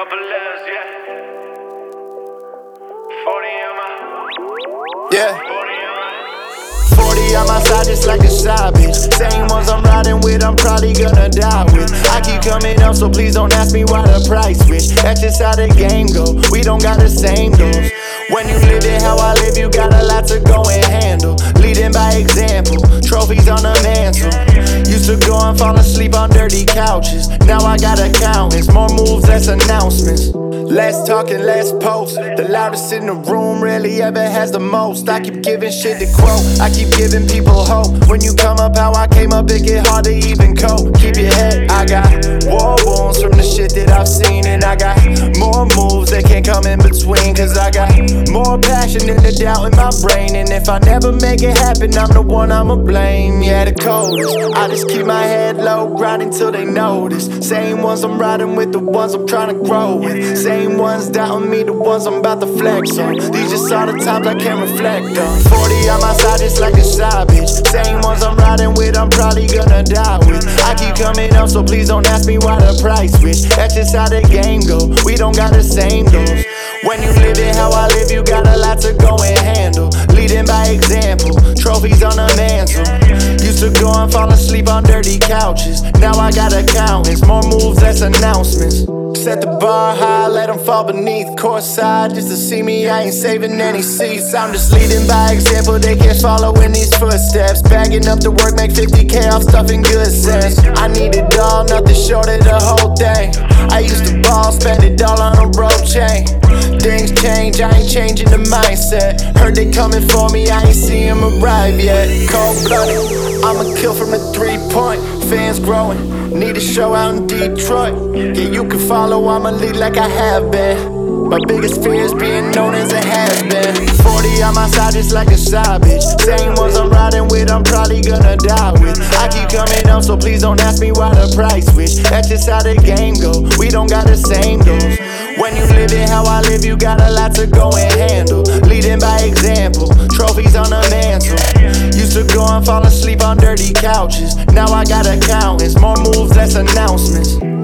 Couple yeah. 40 on my. Yeah. 40 on my. 40 on my side just like a side bitch. Same ones I'm riding with, I'm probably gonna die with. I keep coming up, so please don't ask me why the price switch. That's just how the game go. We don't got the same goals. When you live it how I live, you got a lot to go and handle. Leading couches. Now I got accountants, more moves, less announcements. Less talking, less post. The loudest in the room rarely ever has the most. I keep giving shit to quote. I keep giving people hope. When you come up how I came up, it get hard to even cope. Keep your head. I got war wounds more passion than the doubt in my brain. And if I never make it happen, I'm the one I'ma blame. Yeah, the coldest. I just keep my head low, grinding till they notice. Same ones I'm riding with, the ones I'm trying to grow with. Same ones doubting me, the ones I'm about to flex on. These just all the times I can't reflect on. 40 on my side, just like a savage. Same ones I'm riding with, I'm probably gonna die coming up, so please don't ask me why the price switch. That's just how the game go. We don't got the same goals. When you live it how I live, you got a lot to go and handle. Leading by example, trophies on the mantle. Used to go and fall asleep on dirty couches. Now I got accountants, more moves, less announcements. Set the bar high, let them fall beneath. Course side, just to see me, I ain't saving any seats. I'm just leading by example, they can't follow in these footsteps. Bagging up the work, make 50k off stuffing good sense. I need it all, nothing short of the whole thing. I used to ball, spend it all on a rope chain. Things change, I ain't changing the mindset. Heard they coming for me, I ain't see them arrive yet. Cold blooded, I'ma kill from the three point. Fans growing, need a show out in Detroit. Yeah, you can follow, I'ma lead like I have been. My biggest fear is being known as a has been. 40 on my side, just like a savage. Same ones I'm riding with, I'm probably gonna die with. I keep coming up, so please don't ask me why the price switch. That's just how the game go. We don't got the same goals. When you live it how I live, you got a lot to go and handle. Leading by example, trophies on the mantle. Used to go and fall asleep on dirty couches. Now I got accountants, more moves, less announcements.